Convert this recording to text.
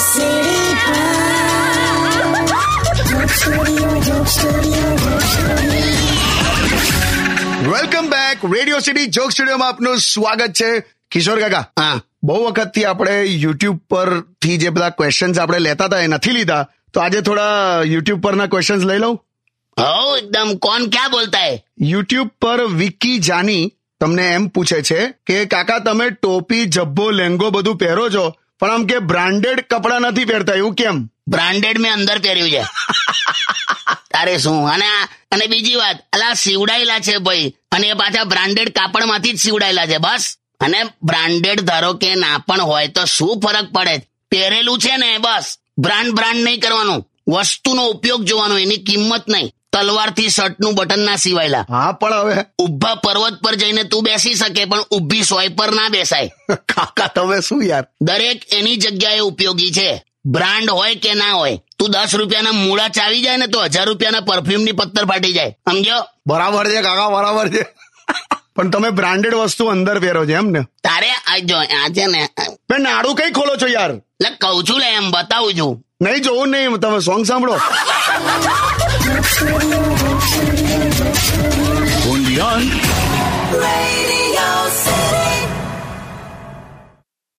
Welcome back radio city joke સ્ટુડિયોમાં આપનું સ્વાગત છે. કિશોર કાકા હા. બહુ વખતથી આપણે યુટ્યુબ પરથી જે બધા ક્વેશ્ચન્સ આપણે લેતા હતા એ નથી લીધા. તો આજે થોડા યુટ્યુબ પરના ક્વેશ્ચન્સ લઈ લઉં. હા એકદમ. કોણ ક્યાં બોલતા હે યુટ્યુબ પર વિકી જાની તમને એમ પૂછે છે કે કાકા તમે ટોપી જબ્બો લેંગો બધું પહેરો છો? પણ આમ કે બ્રાન્ડેડ કપડાં નથી પહેરતા, એવું કેમ? બ્રાન્ડેડ મેં અંદર પહેર્યું છે. તારે શું? અને અને બીજી વાત, અલા સીવડાયેલા છે ભાઈ. અને એ પાછા બ્રાન્ડેડ કાપડમાંથી જ સીવડાયેલા છે, બસ. અને બ્રાન્ડેડ ધારો કે ના પણ હોય તો શું ફરક પડે? પહેરેલું છે ને, બસ. બ્રાન્ડ બ્રાન્ડ નહીં કરવાનું. વસ્તુનો ઉપયોગ જોવાનો, એની કિંમત નહીં. તલવારથી શર્ટનું બટન ના સિવાયલા. હા પણ હવે ઊભા પર્વત પર જઈને તું બેસી શકે પણ ઊભી સોય પર ના બેસાય. કાકા તમે શું યાર? દરેક એની જગ્યાએ ઉપયોગી છે. બ્રાન્ડ હોય કે ના હોય તું દસ રૂપિયાના મૂળા ચાવી જાય ને તો હજાર રૂપિયાના પરફ્યુમની પત્તર ફાટી જાય. સમજો બરાબર છે કાકા બરાબર છે. પણ તમે બ્રાન્ડેડ વસ્તુ અંદર પહેરો છો એમ ને? તારે આ જો આ છે ને બે નાડું કઈ ખોલો છો યાર? એટલે કઉ છું લે એમ બતાવું છું. નહીં જોવું નહીં તમે સોંગ સાંભળો. ઓન